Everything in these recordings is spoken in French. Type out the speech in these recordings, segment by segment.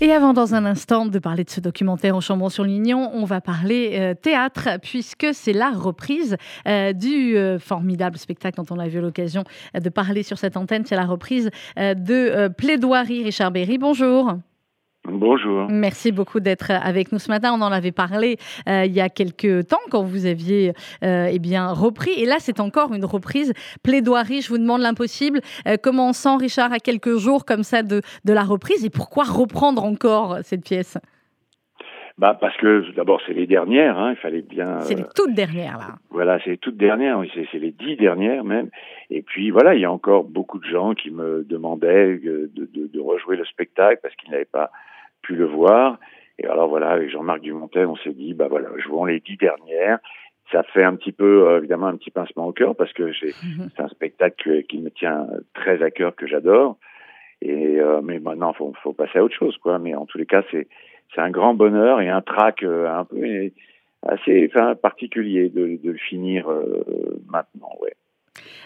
Et avant, dans un instant, de parler de ce documentaire au Chambon-sur-Lignon, on va parler euh, théâtre, puisque c'est la reprise euh, du euh, formidable spectacle dont on a eu l'occasion de parler sur cette antenne. C'est la reprise de Plaidoirie Richard Berry. Bonjour. Bonjour. Merci beaucoup d'être avec nous ce matin. On en avait parlé euh, il y a quelques temps quand vous aviez euh, eh bien repris. Et là, c'est encore une reprise plaidoirie. Je vous demande l'impossible. Euh, comment on sent, Richard, à quelques jours comme ça de, de la reprise Et pourquoi reprendre encore cette pièce? Bah parce que d'abord c'est les dernières, hein, il fallait bien. C'est les toutes dernières là. Voilà, c'est les toutes dernières, oui, c'est les dix dernières même. Et puis voilà, il y a encore beaucoup de gens qui me demandaient de, de, de rejouer le spectacle parce qu'ils n'avaient pas pu le voir. Et alors voilà, avec Jean-Marc Dumontet, on s'est dit, bah voilà, jouons les dix dernières. Ça fait un petit peu, euh, évidemment, un petit pincement au cœur parce que mhm. c'est un spectacle qui me tient très à cœur, que j'adore. Et euh, mais maintenant, faut, faut passer à autre chose, quoi. Mais en tous les cas, c'est c'est un grand bonheur et un trac euh, un peu assez, enfin, particulier de, de le finir maintenant, ouais.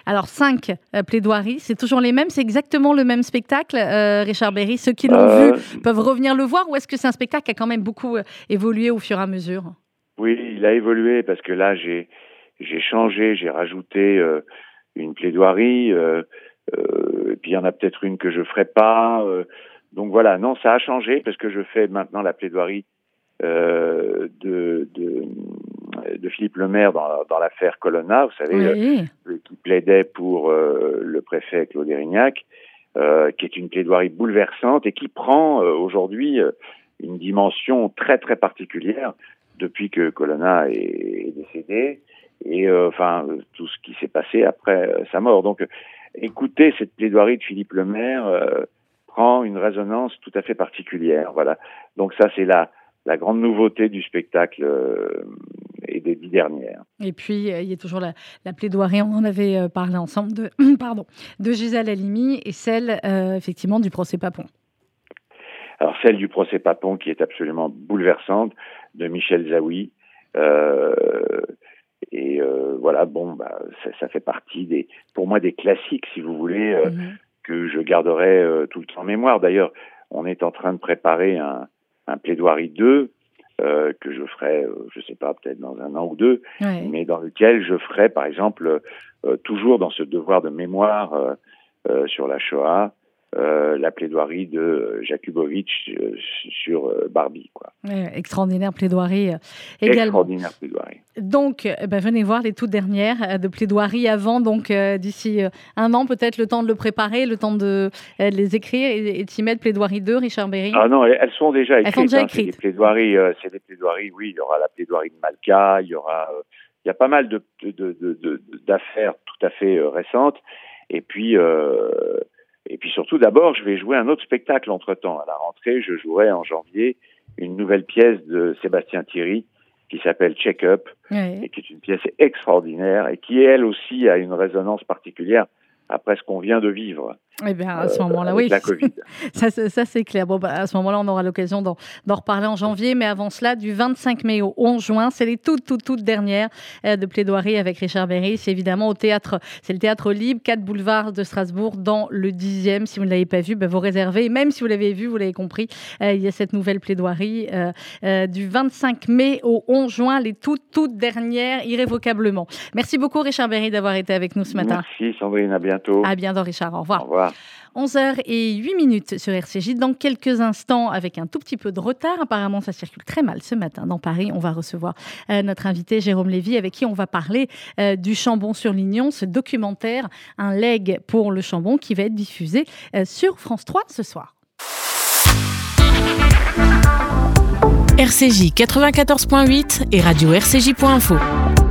Alors, cinq euh, plaidoiries, c'est toujours les mêmes, c'est exactement le même spectacle, euh, Richard Berry? Ceux qui l'ont euh, vu peuvent revenir le voir ou est-ce que c'est un spectacle qui a quand même beaucoup évolué au fur et à mesure? Oui, il a évolué parce que là, j'ai, j'ai changé, j'ai rajouté une plaidoirie, et puis il y en a peut-être une que je ferai pas. donc voilà, non, ça a changé parce que je fais maintenant la plaidoirie de, de de Philippe Lemaire dans, dans l'affaire Colonna, vous savez, euh, qui plaidait pour euh, le préfet Claude Erignac, euh, qui est une plaidoirie bouleversante et qui prend aujourd'hui une dimension très très particulière depuis que Colonna est, décédé et enfin tout ce qui s'est passé après sa mort. Donc, écoutez cette plaidoirie de Philippe Lemaire prend une résonance tout à fait particulière. Voilà. Donc ça, c'est la la grande nouveauté du spectacle et des dix dernières. Et puis, euh, il y a toujours la, plaidoirie, on en avait euh, parlé ensemble, de, pardon, de Gisèle Halimi et celle, euh, effectivement, du procès Papon. Alors, celle du procès Papon, qui est absolument bouleversante, de Michel Zawi. et voilà, bon, bah, ça, fait partie des, pour moi, des classiques, si vous voulez, mhm. que je garderai tout le temps en mémoire. D'ailleurs, on est en train de préparer un, un plaidoirie 2 euh, que je ferai, euh, je sais pas, peut-être dans un an ou deux, mais dans lequel je ferai, par exemple, euh, toujours dans ce devoir de mémoire sur la Shoah, euh, la plaidoirie de Jakubowicz euh, sur euh, Barbie. Quoi. extraordinaire plaidoirie également. Extraordinaire plaidoirie. Donc, eh ben, venez voir les toutes dernières de plaidoirie avant, donc d'ici un an, peut-être le temps de le préparer, le temps de, les écrire et, s'y mettre plaidoirie 2, Richard Berry. Ah non, elles sont déjà écrites. Elles sont déjà hein, écrites. c'est des plaidoiries, c'est des plaidoiries, oui, il y aura la plaidoirie de Malka, il y aura, il y a pas mal de, d'affaires tout à fait récentes. Et puis, et puis surtout, d'abord, je vais jouer un autre spectacle entre-temps. À la rentrée, je jouerai en janvier une nouvelle pièce de Sébastien Thierry qui s'appelle Check Up, et qui est une pièce extraordinaire et qui, elle aussi, a une résonance particulière après ce qu'on vient de vivre. Eh bien, à ce euh, moment-là, oui. La COVID. ça, ça c'est clair. Bon, bah, à ce moment-là, on aura l'occasion d'en reparler en janvier. Mais avant cela, du 25 mai au 11 juin, c'est les toutes, toutes, toutes dernières euh, de plaidoirie avec Richard Berry. C'est évidemment au théâtre, c'est le théâtre libre, 4 boulevard de Strasbourg, dans le 10e. Si vous ne l'avez pas vu, bah, vous réservez. même si vous l'avez vu, vous l'avez compris, euh, il y a cette nouvelle plaidoirie du 25 mai au 11 juin, les toutes, toutes dernières, irrévocablement. Merci beaucoup, Richard Berry, d'avoir été avec nous ce matin. Merci, Sandrine. À bientôt. À bientôt, Richard. Au revoir. Au revoir. 11h et 8 minutes sur RCJ. Dans quelques instants, avec un tout petit peu de retard, apparemment ça circule très mal ce matin dans Paris, on va recevoir euh, notre invité Jérôme Lévy avec qui on va parler euh, du Chambon sur Lignon, ce documentaire, un leg pour le Chambon qui va être diffusé euh, sur France 3 ce soir. RCJ 94.8 et radio RCJ.info.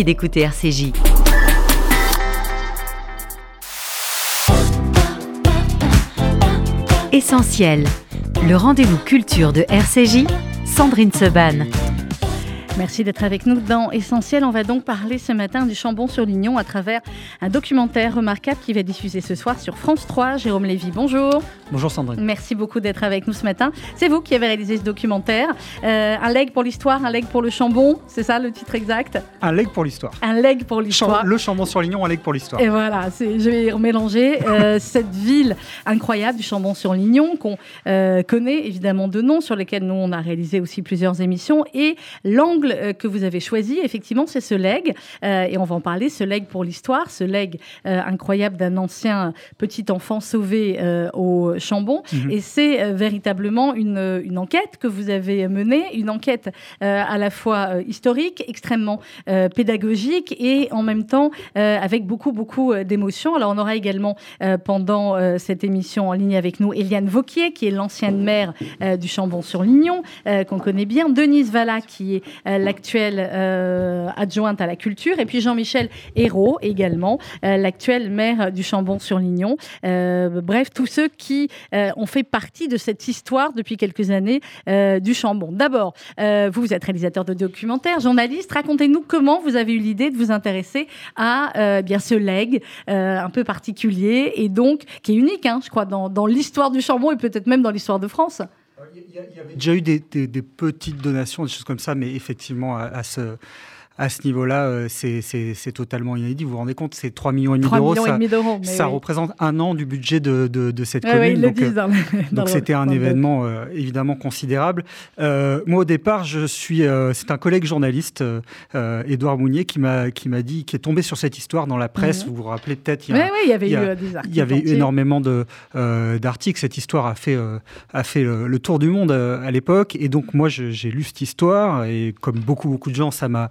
D'écouter RCJ. Essentiel, le rendez-vous culture de RCJ, Sandrine Seban. Merci d'être avec nous dans Essentiel. On va donc parler ce matin du Chambon-sur-Lignon à travers un documentaire remarquable qui va diffuser ce soir sur France 3. Jérôme Lévy, bonjour. Bonjour Sandrine. Merci beaucoup d'être avec nous ce matin. C'est vous qui avez réalisé ce documentaire. Euh, un leg pour l'histoire, un leg pour le Chambon, c'est ça le titre exact? Un leg pour l'histoire. Un leg pour l'histoire. Le Chambon-sur-Lignon, un leg pour l'histoire. Et voilà, je vais remélanger euh, cette ville incroyable du Chambon-sur-Lignon qu'on euh, connaît évidemment de nom, sur lesquels nous on a réalisé aussi plusieurs émissions et l'angle euh, que vous avez choisi, effectivement, c'est ce leg. Euh, et on va en parler, ce leg pour l'histoire, ce leg euh, incroyable d'un ancien petit enfant sauvé au Chambon. Mhm. Et c'est véritablement une, une, enquête que vous avez menée, une enquête à la fois historique, extrêmement pédagogique et en même temps avec beaucoup, beaucoup d'émotions. Alors, on aura également pendant cette émission en ligne avec nous Eliane Vauquier, qui est l'ancienne maire du Chambon-sur-Lignon, qu'on connaît bien, Denise Valla, qui est l'actuelle euh, adjointe à la culture, et puis Jean-Michel Hérault également, euh, l'actuel maire du Chambon-sur-Lignon. bref, tous ceux qui ont fait partie de cette histoire depuis quelques années du Chambon. D'abord, vous, êtes réalisateur de documentaires, journaliste. Racontez-nous comment vous avez eu l'idée de vous intéresser à bien ce leg un peu particulier et donc qui est unique, hein, je crois, dans l'histoire du Chambon et peut-être même dans l'histoire de France. Il y, déjà eu des, petites donations, des choses comme ça, mais effectivement, à ce, à ce niveau-là, euh, c'est totalement inédit. Vous vous rendez compte, c'est 3,5 millions d'euros. Ça, ça représente un an du budget de, de, cette commune. donc euh, c'était un événement euh, évidemment considérable. moi, au départ, je suis, c'est un collègue journaliste, Édouard Mounier, qui m'a qui dit, qui est tombé sur cette histoire dans la presse. Mhm. Vous vous rappelez peut-être, il y, il y avait eu des articles. Il y avait eu énormément d'articles. Cette histoire a fait a fait le, tour du monde à l'époque. Et donc moi, j'ai lu cette histoire et comme beaucoup beaucoup de gens, ça m'a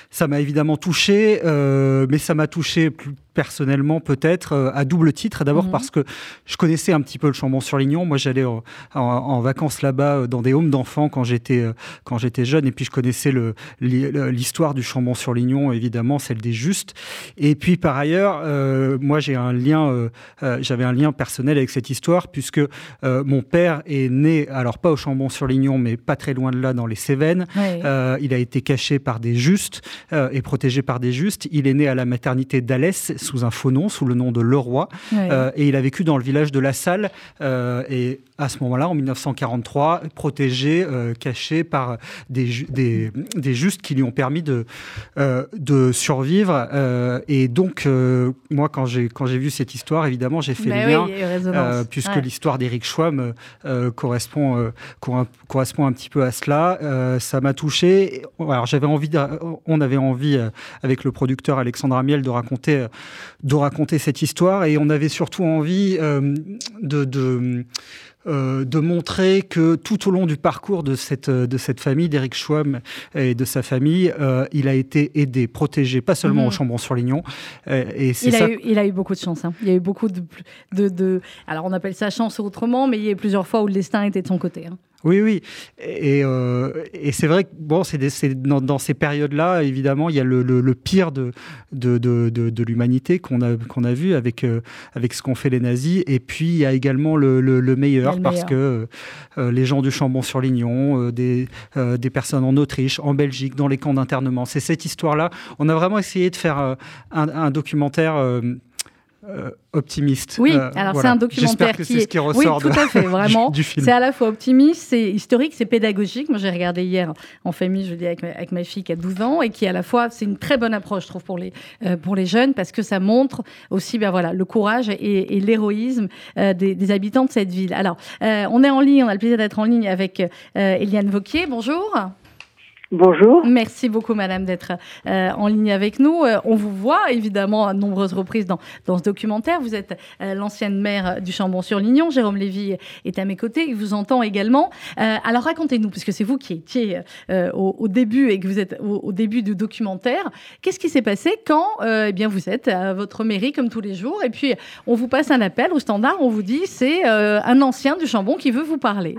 ça m'a évidemment touché, euh, mais ça m'a touché plus personnellement peut-être euh, à double titre. D'abord mhm. parce que je connaissais un petit peu le Chambon-sur-Lignon. Moi, j'allais en, vacances là-bas euh, dans des homes d'enfants quand j'étais euh, quand j'étais jeune, et puis je connaissais l'histoire du Chambon-sur-Lignon, évidemment, celle des Justes. Et puis par ailleurs, moi, j'ai un lien, j'avais un lien personnel avec cette histoire puisque mon père est né, alors pas au Chambon-sur-Lignon, mais pas très loin de là, dans les Cévennes. il a été caché par des Justes et protégé par des Justes. Il est né à la maternité d'Alès sous un faux nom, sous le nom de Leroy. Euh, et il a vécu dans le village de La Salle. Euh, et à ce moment-là, en 1943, protégé, euh, caché par des, des, des, justes qui lui ont permis de, de survivre. et donc, moi, quand j'ai, vu cette histoire, évidemment, j'ai fait bah le lien, puisque l'histoire d'Éric Schwamm correspond, correspond un petit peu à cela. ça m'a touché. Alors, j'avais envie, on avait envie, avec le producteur Alexandre Amiel, de raconter de raconter cette histoire et on avait surtout envie euh, de, de, euh, de, montrer que tout au long du parcours de cette, de cette famille, d'Éric Schwamm et de sa famille, euh, il a été aidé, protégé, pas seulement mhm. au Chambon-sur-Lignon. et il, a eu, il a eu beaucoup de chance. Hein. Il y a eu beaucoup de, de, de, Alors on appelle ça chance autrement, mais il y a eu plusieurs fois où le destin était de son côté. Hein. Oui, oui. Et, euh, et c'est vrai que bon, c'est dans, dans, ces périodes-là, évidemment, il y a le, le, pire de, de, de, de l'humanité qu'on a, qu'on a vu avec, euh, avec ce qu'ont fait les nazis. Et puis, il y a également le, le meilleur, parce que euh, les gens du Chambon-sur-Lignon, des, des personnes en Autriche, en Belgique, dans les camps d'internement, c'est cette histoire-là. On a vraiment essayé de faire un, un documentaire euh, optimiste. Oui, euh, alors c'est un documentaire qui, est... ce qui ressort oui, tout à fait, vraiment. C'est à la fois optimiste, c'est historique, c'est pédagogique. Moi, j'ai regardé hier en famille, je dis avec, avec, ma fille qui a 12 ans, et qui à la fois, c'est une très bonne approche, je trouve, pour les, euh, pour les jeunes, parce que ça montre aussi ben, voilà, le courage et, l'héroïsme des, des, habitants de cette ville. Alors, on est en ligne, on a le plaisir d'être en ligne avec Eliane Vauquier. Bonjour. Bonjour. Merci beaucoup, madame, d'être euh, en ligne avec nous. Euh, on vous voit évidemment à nombreuses reprises dans, dans ce documentaire. Vous êtes euh, l'ancienne maire du Chambon-sur-Lignon. Jérôme Lévy est à mes côtés. Il vous entend également. alors racontez-nous, puisque c'est vous qui étiez au, début et que vous êtes au, début du documentaire, qu'est-ce qui s'est passé quand eh bien, vous êtes à votre mairie comme tous les jours et puis on vous passe un appel au standard, on vous dit c'est un ancien du Chambon qui veut vous parler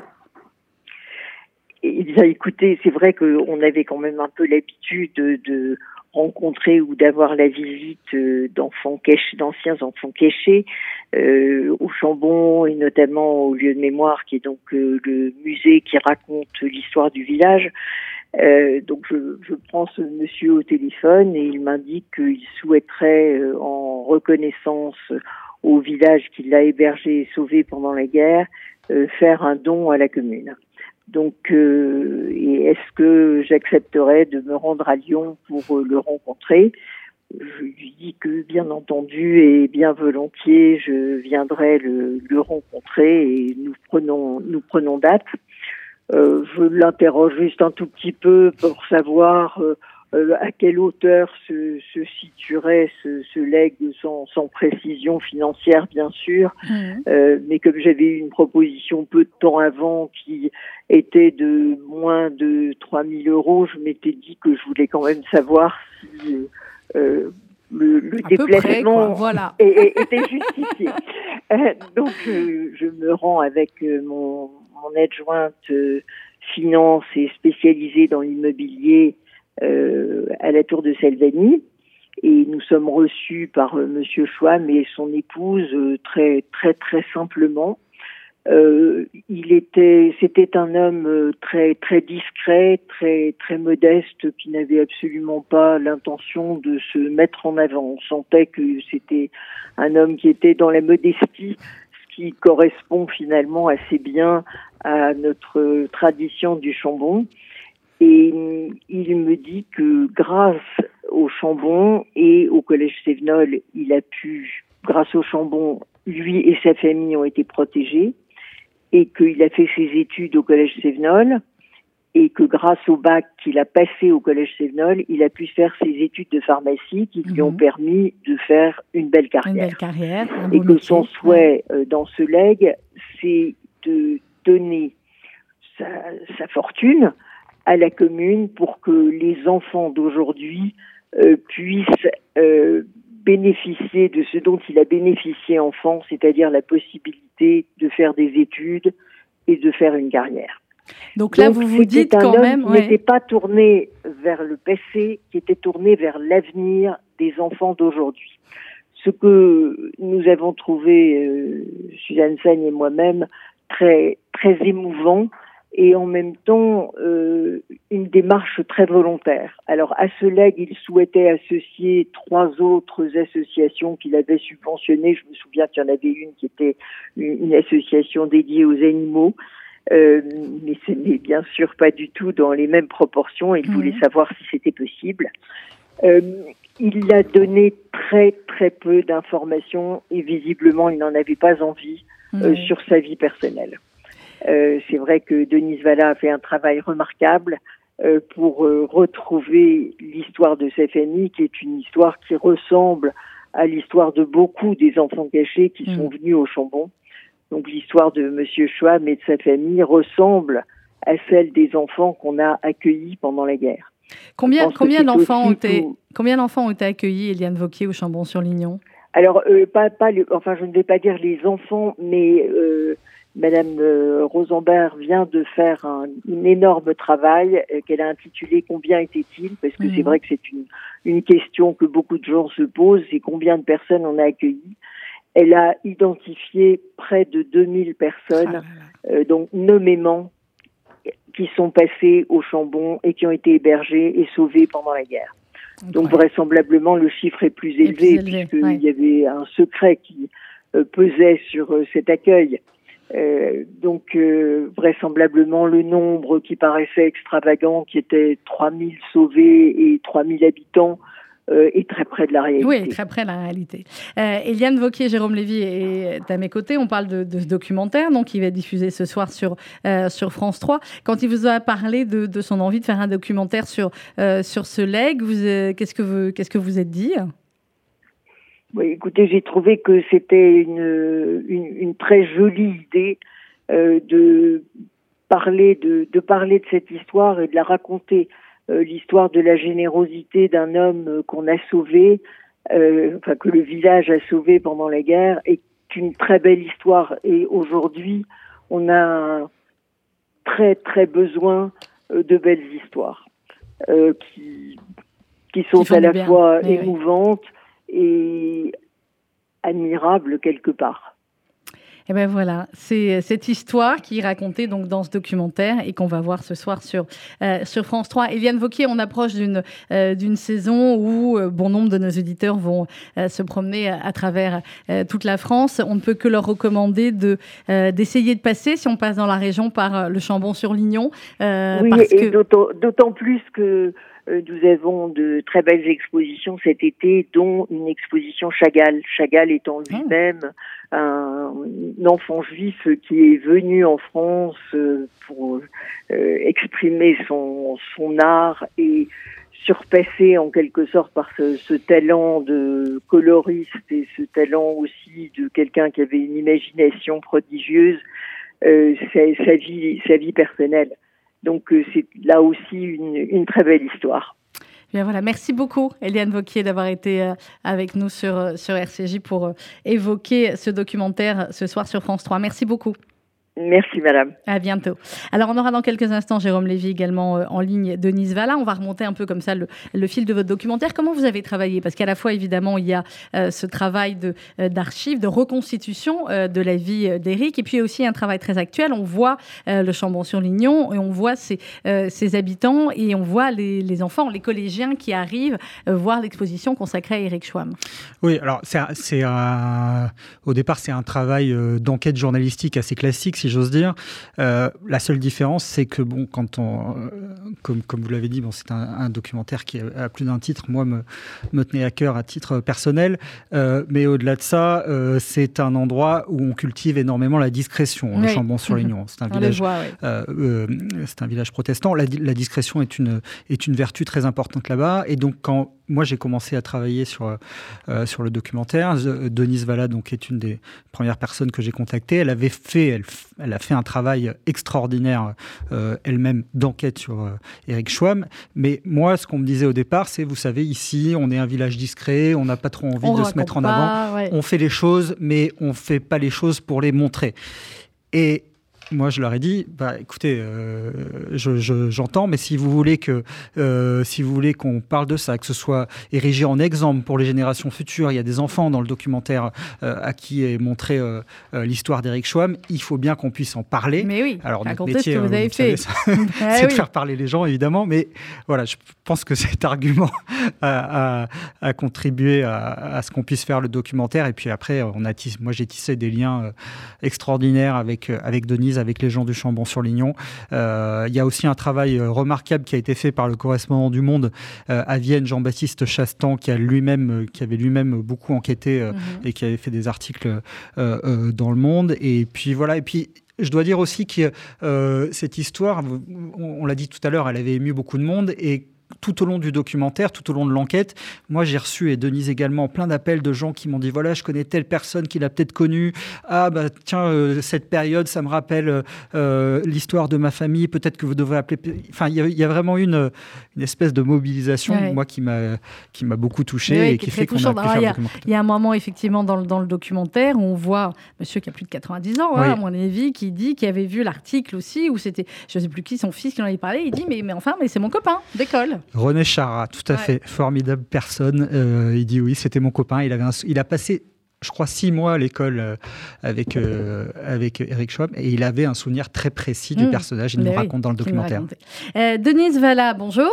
il a écouté, c'est vrai qu'on avait quand même un peu l'habitude de, rencontrer ou d'avoir la visite euh, d'enfants cachés, d'anciens enfants cachés euh, au Chambon et notamment au lieu de mémoire qui est donc euh, le musée qui raconte l'histoire du village. Euh, donc je, je, prends ce monsieur au téléphone et il m'indique qu'il souhaiterait en reconnaissance au village qui l'a hébergé et sauvé pendant la guerre faire un don à la commune. Donc, euh, est-ce que j'accepterais de me rendre à Lyon pour euh, le rencontrer? Je lui dis que, bien entendu et bien volontiers, je viendrai le, le rencontrer et nous prenons, nous prenons date. Euh, je l'interroge juste un tout petit peu pour savoir euh, euh, à quelle hauteur se, se situerait ce, ce leg sans, sans, précision financière bien sûr, mmh. euh, mais comme j'avais eu une proposition peu de temps avant qui était de moins de 3000 euros, je m'étais dit que je voulais quand même savoir si euh, le, le déplacement voilà. était justifié. Euh, donc je, je, me rends avec mon, mon adjointe finance et spécialisée dans l'immobilier euh, à la tour de Selvanie et nous sommes reçus par euh, Monsieur Schwam et son épouse euh, très très très simplement. Euh, il était, c'était un homme très très discret, très très modeste, qui n'avait absolument pas l'intention de se mettre en avant. On sentait que c'était un homme qui était dans la modestie, ce qui correspond finalement assez bien à notre tradition du Chambon. Et il me dit que grâce au Chambon et au Collège Sévenol, il a pu, grâce au Chambon, lui et sa famille ont été protégés et qu'il a fait ses études au Collège Sévenol et que grâce au bac qu'il a passé au Collège Sévenol, il a pu faire ses études de pharmacie qui lui ont mhm. permis de faire une belle carrière. Une belle carrière et que son souhait euh, dans ce leg, c'est de donner sa, sa fortune à la commune pour que les enfants d'aujourd'hui euh, puissent euh, bénéficier de ce dont il a bénéficié enfant, c'est-à-dire la possibilité de faire des études et de faire une carrière. Donc là, vous vous dites quand même, qui n'était pas tourné vers le passé, qui était tourné vers l'avenir des enfants d'aujourd'hui. Ce que nous avons trouvé, euh, Suzanne Seigne et moi-même, très très émouvant, et en même temps euh, une démarche très volontaire. Alors à ce leg, il souhaitait associer trois autres associations qu'il avait subventionnées. Je me souviens qu'il y en avait une qui était une, association dédiée aux animaux. Euh, mais ce n'est bien sûr pas du tout dans les mêmes proportions. Il voulait savoir si c'était possible. Euh, il a donné très très peu d'informations et visiblement il n'en avait pas envie euh, sur sa vie personnelle. Euh, c'est vrai que Denise Valla a fait un travail remarquable euh, pour euh, retrouver l'histoire de sa famille, qui est une histoire qui ressemble à l'histoire de beaucoup des enfants cachés qui sont mm. venus au Chambon. Donc l'histoire de Monsieur Schwab et de sa famille ressemble à celle des enfants qu'on a accueillis pendant la guerre. Combien, combien d'enfants ont été combien d'enfants ont été accueillis, Eliane Vauquier, au Chambon-sur-Lignon Alors, pas, pas, enfin, je ne vais pas dire les enfants, mais Madame euh, Rosenberg vient de faire un, énorme travail euh, qu'elle a intitulé Combien était-il Parce que c'est mhm. vrai que c'est une, une question que beaucoup de gens se posent, c'est combien de personnes on a accueillies. Elle a identifié près de 2000 personnes, ah euh, donc nommément, qui sont passées au Chambon et qui ont été hébergées et sauvées pendant la guerre. Donc vraisemblablement le chiffre est plus élevé, puisqu'il y avait un secret qui pesait sur cet accueil. Euh, donc euh, vraisemblablement le nombre qui paraissait extravagant, qui était 3000 sauvés et 3000 habitants, euh, est très près de la réalité. Oui, très près de la réalité. Eliane Vauquier, Jérôme Lévy est à mes côtés. On parle de, ce documentaire donc, qui va être diffusé ce soir sur, sur France 3. Quand il vous a parlé de, son envie de faire un documentaire sur, sur ce leg, qu'est-ce que qu'est-ce que vous êtes dit? Oui, écoutez, j'ai trouvé que c'était une, une, une, très jolie idée euh, de parler de, de, parler de cette histoire et de la raconter. Euh, l'histoire de la générosité d'un homme qu'on a sauvé, euh, enfin que le village a sauvé pendant la guerre, est une très belle histoire. Et aujourd'hui, on a très très besoin euh, de belles histoires euh, qui qui sont à la fois émouvantes et admirables quelque part. Et eh ben voilà, c'est cette histoire qui est racontée donc dans ce documentaire et qu'on va voir ce soir sur euh, sur France 3. Eliane Vauquier, on approche d'une euh, d'une saison où euh, bon nombre de nos éditeurs vont se promener à, travers toute la France. On ne peut que leur recommander de d'essayer de passer si on passe dans la région par le Chambon-sur-Lignon. oui, et d'autant plus que nous avons de très belles expositions cet été, dont une exposition Chagall. Chagall étant ah. lui-même un, enfant juif qui est venu en France euh, pour euh, exprimer son, son art et surpasser en quelque sorte par ce, ce, talent de coloriste et ce talent aussi de quelqu'un qui avait une imagination prodigieuse, euh, sa, sa, vie, sa vie personnelle. Donc euh, c'est là aussi une, très belle histoire voilà, merci beaucoup, Eliane Vauquier, d'avoir été euh, avec nous sur, euh, sur RCJ pour évoquer ce documentaire ce soir sur France 3. Merci beaucoup. Merci, madame. À bientôt. Alors, on aura dans quelques instants Jérôme Lévy également euh, en ligne, Denise Valla. On va remonter un peu comme ça le, fil de votre documentaire. Comment vous avez travaillé? Parce qu'à la fois, évidemment, il y a euh, ce travail euh, d'archives, de, reconstitution de la vie d'Éric, et puis aussi un travail très actuel. On voit le Chambon-sur-Lignon et on voit ses, habitants et on voit les, enfants, les collégiens qui arrivent voir l'exposition consacrée à Éric Schwamm. Oui, alors, c'est au départ, c'est un travail d'enquête journalistique assez classique si j'ose dire. Euh, la seule différence, c'est que, bon, quand on, euh, comme, comme vous l'avez dit, bon, c'est un, documentaire qui a plus d'un titre, moi, me, me tenait à cœur à titre personnel. Euh, mais au-delà de ça, c'est un endroit où on cultive énormément la discrétion, le Chambon-sur-Lignon. C'est un, village, c'est un village protestant. La, la, discrétion est une, est une vertu très importante là-bas. Et donc, quand moi, j'ai commencé à travailler sur, sur le documentaire, Denise Valla, donc, est une des premières personnes que j'ai contactées. Elle avait fait, elle, elle a fait un travail extraordinaire euh, elle-même d'enquête sur euh, Eric Schwamm. Mais moi, ce qu'on me disait au départ, c'est, vous savez, ici, on est un village discret, on n'a pas trop envie de se mettre en avant. On fait les choses, mais on ne fait pas les choses pour les montrer. Et moi, je leur ai dit, bah, écoutez, euh, j'entends, mais si vous voulez que, euh, si vous voulez qu'on parle de ça, que ce soit érigé en exemple pour les générations futures, il y a des enfants dans le documentaire euh, à qui est montré l'histoire d'Eric Schwamm, il faut bien qu'on puisse en parler. Mais oui. Alors notre métier, ce que vous avez fait, ah c'est de faire parler les gens, évidemment, mais voilà, je pense que cet argument a, contribué à, ce qu'on puisse faire le documentaire. Et puis après, on a moi, j'ai tissé des liens extraordinaires avec avec Denise avec les gens du Chambon-sur-Lignon. Euh, il y a aussi un travail euh, remarquable qui a été fait par le correspondant du Monde euh, à Vienne, Jean-Baptiste Chastan, qui, a lui-même, qui avait lui-même beaucoup enquêté mhm. et qui avait fait des articles dans le Monde. Et puis voilà, et puis je dois dire aussi que cette histoire, on, l'a dit tout à l'heure, elle avait ému beaucoup de monde et tout au long du documentaire, tout au long de l'enquête, moi j'ai reçu, et Denise également, plein d'appels de gens qui m'ont dit voilà, je connais telle personne qui l'a peut-être connue. Ah, bah tiens, euh, cette période, ça me rappelle euh, l'histoire de ma famille, peut-être que vous devrez appeler. Enfin, il y, a vraiment une, une espèce de mobilisation, moi, qui m'a beaucoup touché et qui, fait qu'on a Il y a un moment, effectivement, dans le, dans le documentaire où on voit monsieur qui a plus de 90 ans, hein, à mon avis, qui dit qu'il avait vu l'article aussi, où c'était, je ne sais plus qui, son fils qui en avait parlé, il dit mais, mais enfin, mais c'est mon copain d'école. René Chara, tout à fait, formidable personne. Euh, il dit oui, c'était mon copain. Il, avait il a passé je crois, six mois à l'école euh, avec, euh, avec Eric Schwab et il avait un souvenir très précis du mmh. personnage. Il nous raconte dans le documentaire. Denise Valla, bonjour.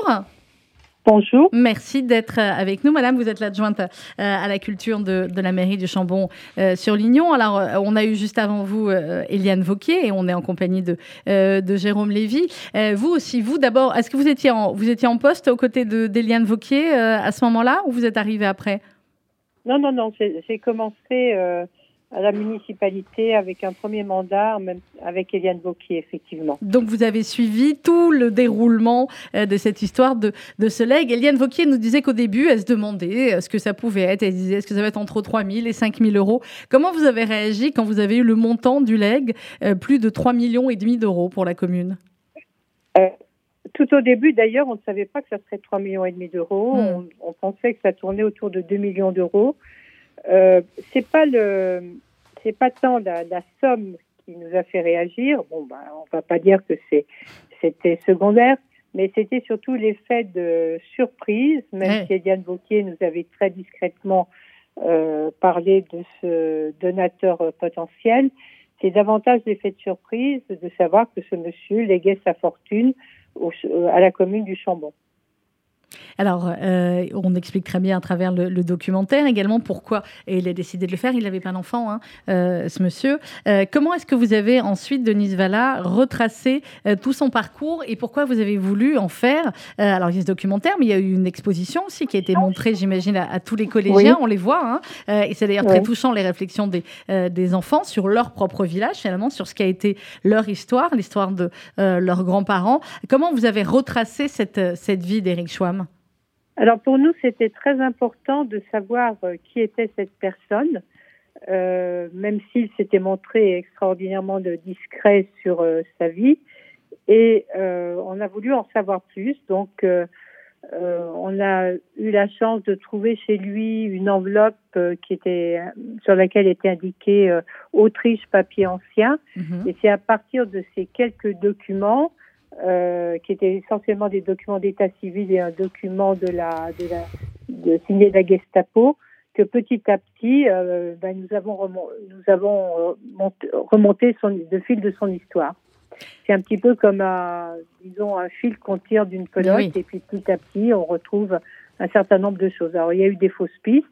Bonjour. Merci d'être euh, avec nous, Madame. Vous êtes l'adjointe euh, à la culture de, la mairie du Chambon-sur-Lignon. Euh, Alors, on a eu juste avant vous Eliane Vauquier et on est en compagnie de, de Jérôme Lévy. vous aussi, vous d'abord, est-ce que vous étiez en, vous étiez en poste aux côtés d'Eliane Vauquier à ce moment-là ou vous êtes arrivé après? Non, non, non. J'ai commencé à la municipalité avec un premier mandat, même avec Eliane Vauquier, effectivement. Donc vous avez suivi tout le déroulement euh, de cette histoire de, de ce legs. Eliane Vauquier nous disait qu'au début, elle se demandait euh, ce que ça pouvait être. Elle disait, est-ce que ça va être entre 3 000 et 5 000 euros? Comment vous avez réagi quand vous avez eu le montant du leg, euh, plus de 3 millions et demi d'euros pour la commune? Tout au début, d'ailleurs, on ne savait pas que ça serait 3 millions et demi d'euros. Hmm. On, on, pensait que ça tournait autour de 2 millions d'euros. Euh, c'est pas le, c'est pas tant la, somme qui nous a fait réagir. Bon, bah, on va pas dire que c'est, c'était secondaire, mais c'était surtout l'effet de surprise, même si Eliane Vauquier nous avait très discrètement euh, parlé de ce donateur potentiel. C'est davantage l'effet de surprise de savoir que ce monsieur léguait sa fortune à la commune du Chambon. Alors, euh, on explique très bien à travers le, documentaire également pourquoi et il a décidé de le faire. Il n'avait pas d'enfant, hein, euh, ce monsieur. Euh, comment est-ce que vous avez ensuite, Denise Valla, retracé tout son parcours et pourquoi vous avez voulu en faire Alors, il y a ce documentaire, mais il y a eu une exposition aussi qui a été montrée, j'imagine, à, tous les collégiens. On les voit. Hein, et c'est d'ailleurs très touchant les réflexions des, des enfants sur leur propre village, finalement, sur ce qui a été leur histoire, l'histoire de leurs grands-parents. Comment vous avez retracé cette, cette vie d'Éric Schwamm alors pour nous, c'était très important de savoir euh, qui était cette personne, euh, même s'il s'était montré extraordinairement discret sur euh, sa vie. Et on a voulu en savoir plus. Donc on a eu la chance de trouver chez lui une enveloppe qui était sur laquelle était indiqué Autriche papier ancien. Mhm. Et c'est à partir de ces quelques documents qui étaient essentiellement des documents d'état civil et un document de la, de la de signé de la Gestapo, que petit à petit, euh, ben, nous avons, remonté, nous avons euh, remonté son, le fil de son histoire. C'est un petit peu comme un, disons, un fil qu'on tire d'une pelote et puis petit à petit, on retrouve un certain nombre de choses. Alors, il y a eu des fausses pistes,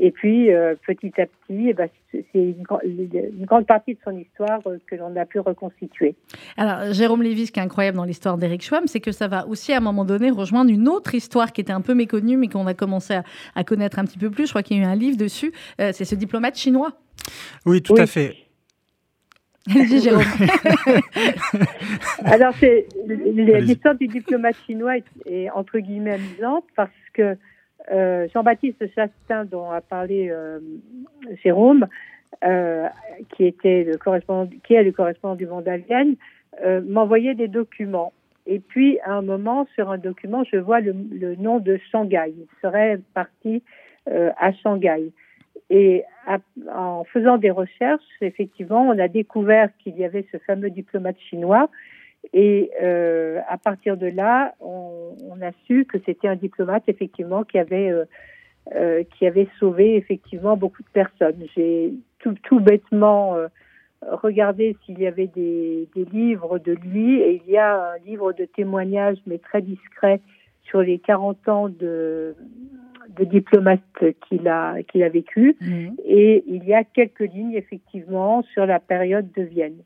et puis, euh, petit à petit, eh ben, c'est une, grande partie de son histoire euh, que l'on a pu reconstituer. Alors, Jérôme Lévis, ce qui est incroyable dans l'histoire d'Éric Schwamm, c'est que ça va aussi, à un moment donné, rejoindre une autre histoire qui était un peu méconnue, mais qu'on a commencé à, connaître un petit peu plus. Je crois qu'il y a eu un livre dessus. Euh, c'est ce diplomate chinois. Oui, tout à fait. Jérôme. Alors, l'histoire du diplomate chinois est entre guillemets amusante parce que euh, Jean-Baptiste Chastain, dont a parlé euh, Jérôme, euh, qui était le correspondant, qui est le correspondant du Monde Alien, m'envoyait des documents. Et puis, à un moment, sur un document, je vois le, nom de Shanghai. Il serait parti à Shanghai. Et en faisant des recherches, effectivement, on a découvert qu'il y avait ce fameux diplomate chinois et euh, à partir de là, on, on a su que c'était un diplomate effectivement qui avait euh, euh, qui avait sauvé effectivement beaucoup de personnes. J'ai tout, tout bêtement regardé s'il y avait des, des, livres de lui et il y a un livre de témoignages mais très discret sur les 40 ans de, de diplomate qu'il a qu'il a vécu mmh. et il y a quelques lignes effectivement sur la période de Vienne.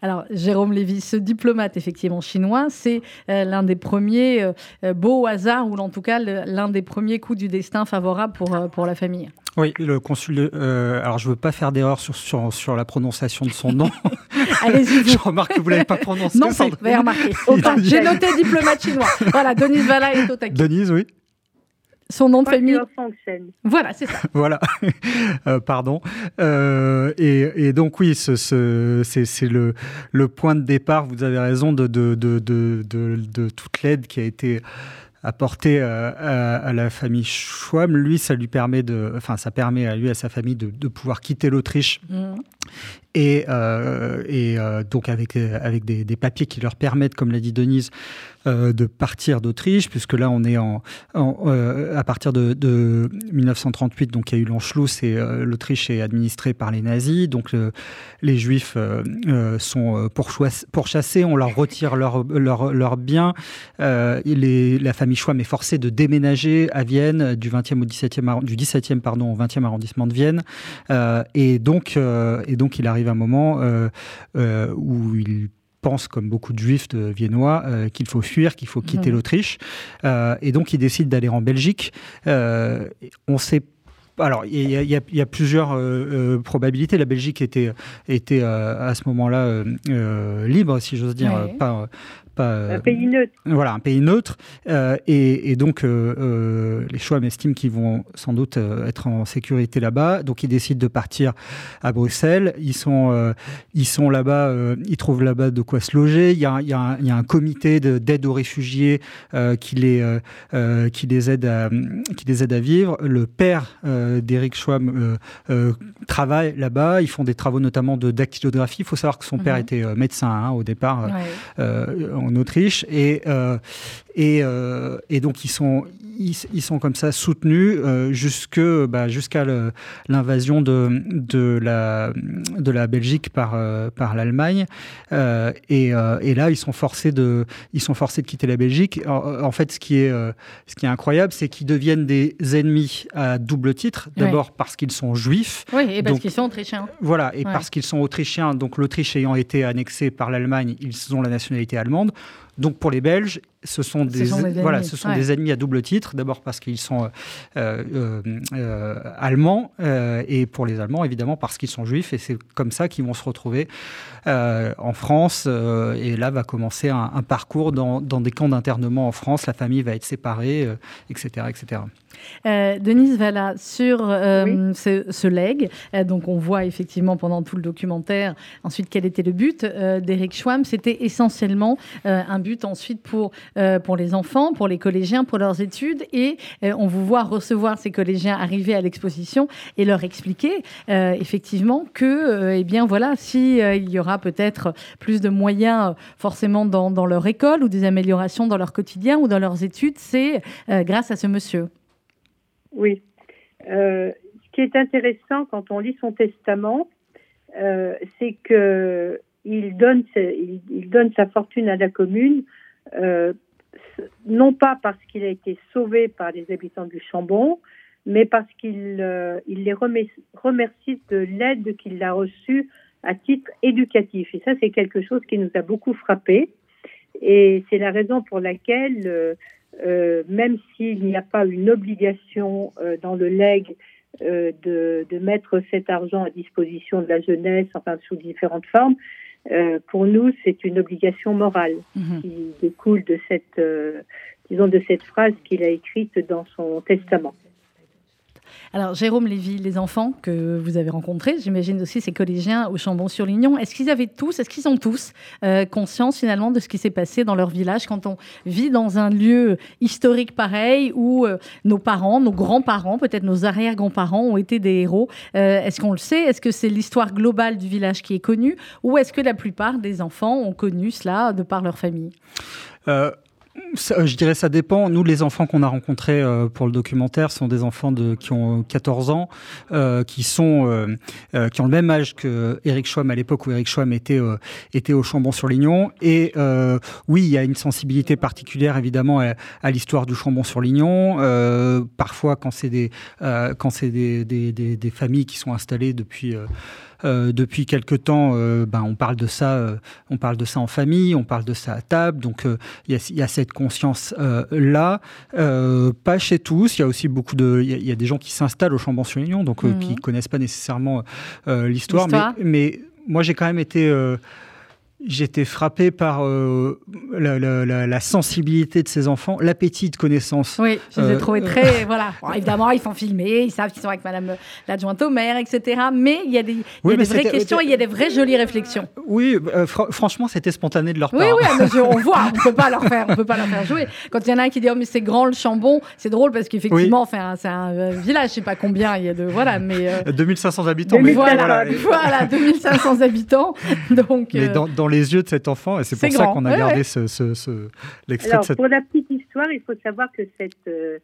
Alors, Jérôme Lévy, ce diplomate effectivement chinois, c'est euh, l'un des premiers euh, euh, beaux hasards, ou en tout cas l'un des premiers coups du destin favorable pour, pour la famille. Oui, le consul. alors, je ne veux pas faire d'erreur sur, sur, sur, la prononciation de son nom. Allez-y, Je remarque que vous ne l'avez pas prononcé. Non, vous avez remarqué. J'ai noté diplomate chinois. Voilà, Denise Valla est au taquet. Denise, oui. Son nom de famille. Voilà, c'est ça. voilà, euh, pardon. Euh, et, donc oui, ce, c'est le, le, point de départ, vous avez raison, de, de, de, de toute l'aide qui a été apportée à, à, la famille Schwamm. Lui, ça lui permet de, enfin, ça permet à lui, à sa famille de, pouvoir quitter l'Autriche. Mmh. Et, euh, et donc avec, avec des, des, papiers qui leur permettent, comme l'a dit Denise, euh, de partir d'Autriche, puisque là on est en, euh, à partir de, 1938, donc il y a eu l'Anschluss et euh, l'Autriche est administrée par les nazis, donc les Juifs sont pourchassés, on leur retire leurs leur, leur biens, la famille Schwamm est forcée de déménager à Vienne du 20e au 17e, du 17e pardon, au 20e arrondissement de Vienne, et donc et donc il arrive un moment où il pense, comme beaucoup de juifs de viennois, euh, qu'il faut fuir, qu'il faut quitter mmh. l'Autriche. Euh, et donc, il décide d'aller en Belgique. Euh, on sait alors, il y, a plusieurs probabilités. La Belgique était, était à ce moment-là libre, si j'ose dire, pas, euh, un pays neutre. Voilà, un pays neutre. Euh, et, donc, euh, les Chouam estiment qu'ils vont sans doute être en sécurité là-bas. Donc, ils décident de partir à Bruxelles. Ils sont, ils sont là-bas, ils trouvent là-bas de quoi se loger. Il y a, il y a, un, il y a un, comité d'aide aux réfugiés qui, les, qui, les aide à, qui les aide à vivre. Le père d'Éric Schwam travaille là-bas. Ils font des travaux notamment de dactylographie. Il faut savoir que son père mhm. était médecin hein, au départ. En Autriche et et, et, donc ils sont ils, sont comme ça soutenus jusque bah, jusqu'à l'invasion de de la de la Belgique par par l'Allemagne et, et, là ils sont forcés de ils sont forcés de quitter la Belgique. En, fait, ce qui est ce qui est incroyable, c'est qu'ils deviennent des ennemis à double titre. D'abord parce qu'ils sont juifs. Oui, et parce qu'ils sont autrichiens. Voilà, et parce qu'ils sont autrichiens. Donc l'Autriche ayant été annexée par l'Allemagne, ils ont la nationalité allemande. Donc pour les Belges, ce sont des, voilà, ce sont des ennemis à double titre. D'abord parce qu'ils sont euh, euh, euh, allemands et pour les Allemands évidemment parce qu'ils sont juifs et c'est comme ça qu'ils vont se retrouver en France et là va commencer un, un parcours dans, dans, des camps d'internement en France. La famille va être séparée, etc., etc. Euh, Denise Valla, sur euh, ce, ce, leg, euh, donc on voit effectivement pendant tout le documentaire ensuite quel était le but d'Eric Schwamm. C'était essentiellement un but ensuite pour, pour les enfants, pour les collégiens, pour leurs études. Et on vous voit recevoir ces collégiens arriver à l'exposition et leur expliquer effectivement que, eh bien voilà, s'il il y aura peut-être plus de moyens forcément dans, dans leur école ou des améliorations dans leur quotidien ou dans leurs études, c'est grâce à ce monsieur. Oui. Euh, ce qui est intéressant quand on lit son testament, euh, c'est que il donne, sa fortune à la commune, euh, non pas parce qu'il a été sauvé par les habitants du Chambon, mais parce qu'il il les remercie de l'aide qu'il a reçue à titre éducatif. Et ça, c'est quelque chose qui nous a beaucoup frappé. Et c'est la raison pour laquelle euh, même s'il n'y a pas une obligation euh, dans le leg euh, de, de, mettre cet argent à disposition de la jeunesse, enfin sous différentes formes, pour nous, c'est une obligation morale mhm. qui découle de cette, disons, de cette phrase qu'il a écrite dans son testament. Alors, Jérôme Lévy, les enfants que vous avez rencontrés, j'imagine aussi ces collégiens au Chambon-sur-Lignon, est-ce qu'ils avaient tous, est-ce qu'ils ont tous euh, conscience finalement de ce qui s'est passé dans leur village quand on vit dans un lieu historique pareil où euh, nos parents, nos grands-parents, peut-être nos arrière-grands-parents ont été des héros? Euh, Est-ce qu'on le sait? Est-ce que c'est l'histoire globale du village qui est connue? Ou est-ce que la plupart des enfants ont connu cela de par leur famille? Je dirais ça dépend. Nous, les enfants qu'on a rencontrés euh, pour le documentaire sont des enfants de, qui ont 14 ans, euh, qui sont euh, qui ont le même âge que Eric Schwamm à l'époque où Eric Schwamm était était au Chambon-sur-Lignon. Et oui, il y a une sensibilité particulière évidemment à, l'histoire du Chambon-sur-Lignon. parfois, quand c'est des quand c'est des, des, des, des, familles qui sont installées depuis euh, depuis quelque temps, euh, ben, on parle de ça, euh, on parle de ça en famille, on parle de ça à table. Donc il y, a cette conscience là, pas chez tous. Il y a aussi beaucoup de, il y, a des gens qui s'installent au Chambon-sur-Lignon, donc qui qui connaissent pas nécessairement l'histoire, mais, mais moi j'ai quand même été J'étais frappé par euh, la, sensibilité de ces enfants, l'appétit de connaissance. Oui, je les ai euh, trouvés très. voilà. évidemment, ils font filmer, ils savent qu'ils sont avec Madame l'adjointe au maire, etc. Mais il y a des, il y a des vraies questions, il y a des vraies jolies réflexions. Oui, euh, franchement, c'était spontané de leur part. Oui, oui, on voit, on peut pas leur faire, on peut pas leur faire jouer. Quand il y en a un qui dit oh mais c'est grand le Chambon, c'est drôle parce qu'effectivement, enfin, c'est un village, je sais pas combien il y a de voilà, mais 2500 habitants. Mais voilà, voilà, 2500 habitants. Donc. Mais dans les yeux de cet enfant, et c'est pour ça qu'on a gardé ce, ce, l'extrait de cette... Pour la petite histoire, il faut savoir que cette euh,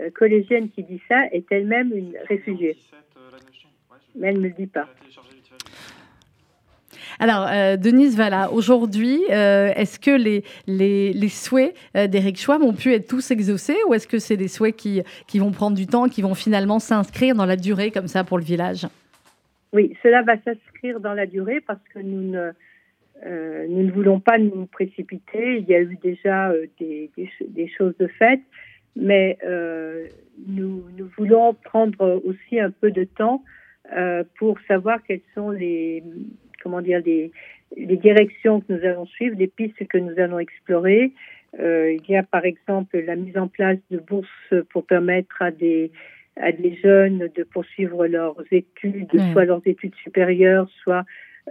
euh, collégienne qui dit ça est elle-même une réfugiée. Mais elle ne le dit pas. Alors, euh, Denise Valla, aujourd'hui, est-ce que les, les, les souhaits d'Éric Schwab ont pu être tous exaucés ou est-ce que c'est des souhaits qui, qui vont prendre du temps, qui vont finalement s'inscrire dans la durée comme ça pour le village? Oui, cela va s'inscrire dans la durée parce que nous ne, euh, nous ne voulons pas nous précipiter. Il y a eu déjà euh, des, des, choses de fait, mais euh, nous, nous, voulons prendre aussi un peu de temps pour savoir quelles sont les, comment dire, les, les, directions que nous allons suivre, les pistes que nous allons explorer. il y a par exemple la mise en place de bourses pour permettre à des à des jeunes de poursuivre leurs études, soit leurs études supérieures, soit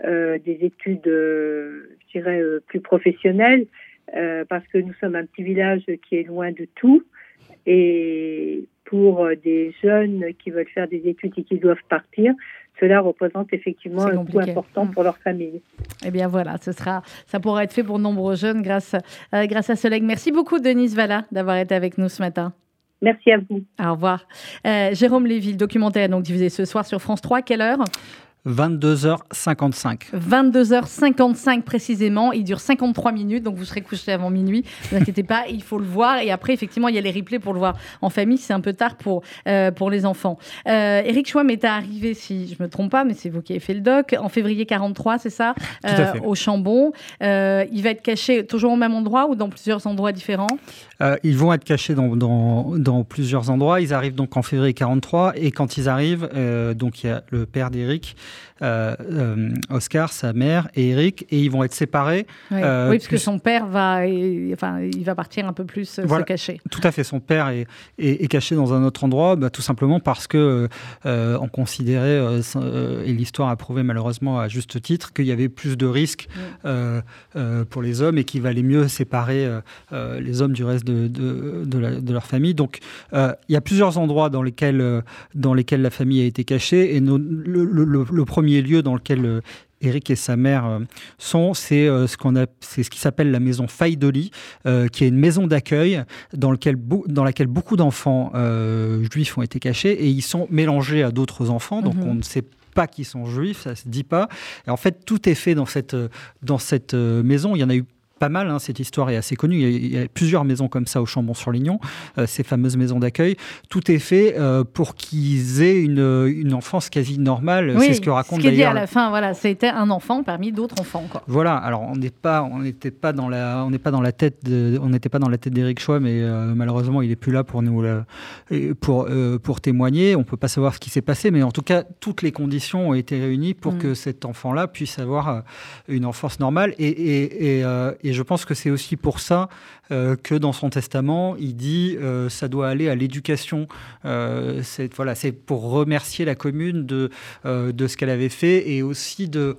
des études, euh, je dirais, euh, plus professionnelles, parce que nous sommes un petit village qui est loin de tout. Et pour des jeunes qui veulent faire des études et qui doivent partir, cela représente effectivement un coût important mmh. pour leur famille. Eh bien voilà, ce sera, ça pourra être fait pour de nombreux jeunes grâce, euh, grâce à ce leg. Merci beaucoup Denise Valla d'avoir été avec nous ce matin. Merci à vous. Au revoir. Euh, Jérôme Lévy, documentaire donc diffusé ce soir sur France 3. Quelle heure? 22h55. 22h55 précisément. Il dure 53 minutes, donc vous serez couché avant minuit. Ne vous inquiétez pas, il faut le voir. Et après, effectivement, il y a les replays pour le voir en famille. C'est un peu tard pour, euh, pour les enfants. Euh, Eric Chouam est arrivé, si je ne me trompe pas, mais c'est vous qui avez fait le doc, en février 43, c'est ça? Euh, Au Chambon. Euh, il va être caché toujours au même endroit ou dans plusieurs endroits différents? Euh, Ils vont être cachés dans, dans, dans, plusieurs endroits. Ils arrivent donc en février 43. Et quand ils arrivent, donc il y a le père d'Eric. Euh, euh, Oscar, sa mère et Eric, et ils vont être séparés. Oui, euh, oui parce que son père va, enfin, il va partir un peu plus se cacher. Tout à fait, son père est, est, caché dans un autre endroit, bah, tout simplement parce que on considérait, et l'histoire a prouvé malheureusement à juste titre, qu'il y avait plus de risques pour les hommes et qu'il valait mieux séparer les hommes du reste de, de, de, leur famille. Donc, il y a plusieurs endroits dans lesquels, dans lesquels la famille a été cachée, et le, le, le, premier lieu dans lequel Eric euh, et sa mère euh, sont, c'est euh, ce qu'on a, c'est ce qui s'appelle la maison Faidoli, qui est une maison d'accueil dans, lequel, dans laquelle beaucoup d'enfants juifs ont été cachés et ils sont mélangés à d'autres enfants, donc mhm. on ne sait pas qu'ils sont juifs, ça se dit pas. Et en fait, tout est fait dans cette, dans cette maison. Il y en a eu pas mal, hein, cette histoire est assez connue. Il y, a, plusieurs maisons comme ça au Chambon-sur-Lignon, euh, ces fameuses maisons d'accueil. Tout est fait euh, pour qu'ils aient une, une, enfance quasi normale. c'est ce que raconte ce qui dit à la fin. Voilà, c'était un enfant parmi d'autres enfants. Quoi. Voilà. Alors on n'est pas, on n'était pas dans la, on n'est pas dans la tête, de, on n'était pas dans la tête d'Éric Choix, mais euh, malheureusement il est plus là pour nous, pour pour témoigner. On peut pas savoir ce qui s'est passé, mais en tout cas toutes les conditions ont été réunies pour mm. que cet enfant-là puisse avoir une enfance normale et, et, et, et et je pense que c'est aussi pour ça euh, que dans son testament, il dit euh, ça doit aller à l'éducation. Euh, c'est voilà, c'est pour remercier la commune de ce qu'elle avait fait et aussi de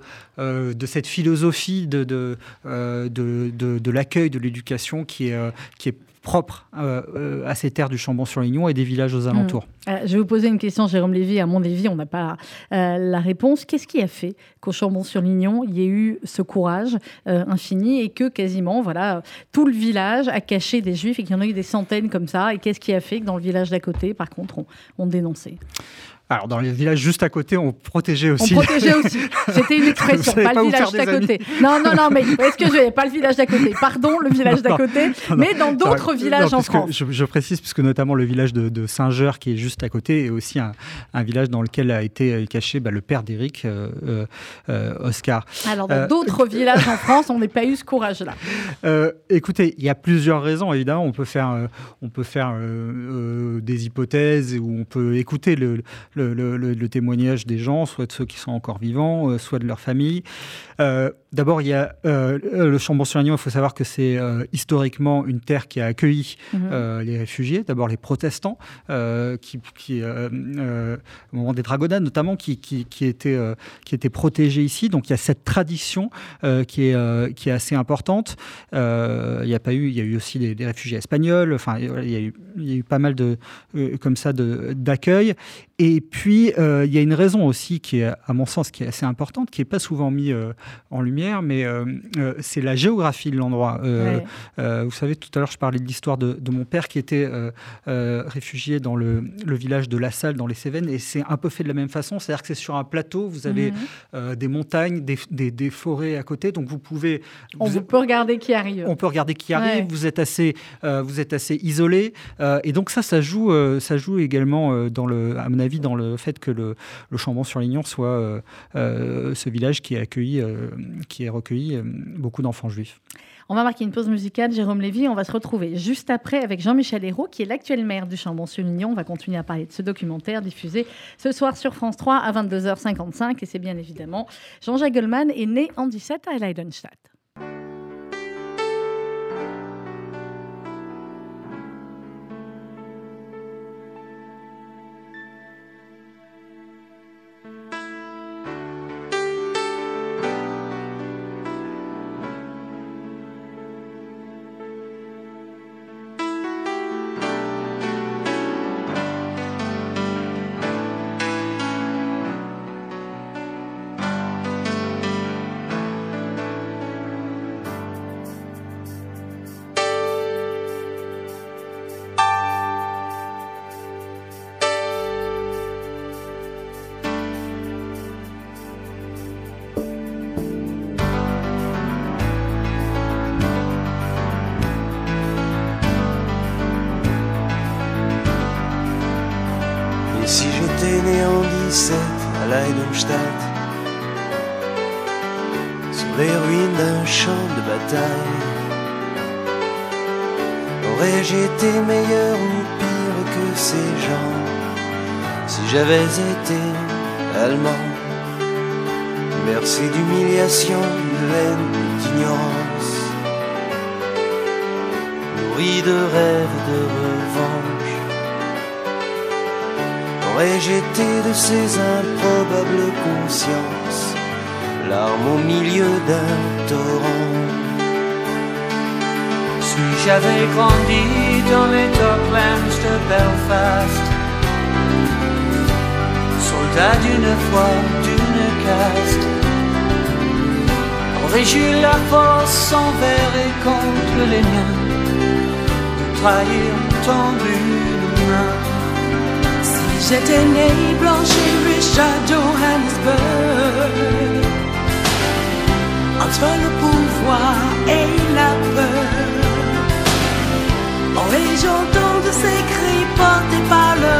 cette philosophie de de de, de, de l'accueil de l'éducation qui est qui est propre euh, euh, à ces terres du Chambon-sur-Lignon et des villages aux alentours. Mmh. Euh, je vais vous poser une question, Jérôme Lévy. À mon avis, on n'a pas la réponse. Qu'est-ce qui a fait qu'au Chambon-sur-Lignon, il y ait eu ce courage infini et que quasiment, voilà, tout le village a caché des juifs et qu'il y en a eu des centaines comme ça? Et qu'est-ce qui a fait que dans le village d'à côté, par contre, on, on dénonçait? Alors, dans les villages juste à côté, on protégeait aussi. On protégeait aussi. C'était une expression, pas, le village d'à côté. Non, non, non, mais est-ce que je pas le village d'à côté Pardon, le village d'à côté, mais dans d'autres villages en France. Je, je, précise, puisque notamment le village de, Saint-Geur, qui est juste à côté, est aussi un, village dans lequel a été caché bah, le père d'Éric, euh, euh, euh, Oscar. Alors, dans d'autres villages en France, on n'a pas eu ce courage-là. écoutez, il y a plusieurs raisons, évidemment. On peut faire, on peut faire des hypothèses ou on peut écouter le le, témoignage des gens, soit de ceux qui sont encore vivants, euh, soit de leur famille. Euh, d'abord, il y a euh, le Chambon-sur-Agnon. Il faut savoir que c'est historiquement une terre qui a accueilli mhm. les réfugiés. D'abord les protestants, qui, qui au moment des dragonnades notamment, qui, qui, qui, étaient, qui étaient protégés ici. Donc il y a cette tradition qui, est, qui est assez importante. il n'y a pas eu, il y a eu aussi des, réfugiés espagnols. Enfin, il y, a eu, il y a eu pas mal de comme ça d'accueil. Et puis, euh, il y a une raison aussi qui est, à mon sens, qui est assez importante, qui n'est pas souvent mise euh, en lumière, mais euh, c'est la géographie de l'endroit. vous savez, tout à l'heure, je parlais de l'histoire de, mon père qui était réfugié dans le, village de La Salle, dans les Cévennes, et c'est un peu fait de la même façon. C'est-à-dire que c'est sur un plateau, vous avez mhm. des montagnes, des, forêts à côté, donc vous pouvez... On peut regarder qui arrive. On peut regarder qui arrive, vous, êtes assez, vous êtes assez isolé, et donc ça, ça joue, ça joue également, dans le, à mon avis, dans le fait que le, Chambon-sur-Lignon soit euh, euh, ce village qui a accueilli, euh, qui a recueilli beaucoup d'enfants juifs. On va marquer une pause musicale, Jérôme Lévy. On va se retrouver juste après avec Jean-Michel Hérault, qui est l'actuel maire du Chambon-sur-Lignon. On va continuer à parler de ce documentaire diffusé ce soir sur France 3 à 22h55. Et c'est bien évidemment Jean-Jacques Goldman est né en 17 à Leidenstadt. Aurais-je été meilleur ou pire que ces gens si j'avais été allemand? Merci d'humiliation, de haine, d'ignorance, nourri de rêves de revanche. Aurais-je été de ces improbables consciences, au milieu d'un torrent? Si j'avais grandi dans les docklands de Belfast, soldat d'une foi, d'une caste, aurais-je eu la force envers et contre les miens de trahir tendu une main? Si j'étais né blanche et riche à Johannesburg, entre le pouvoir et la peur, aurais-je entendu ces cris portés par le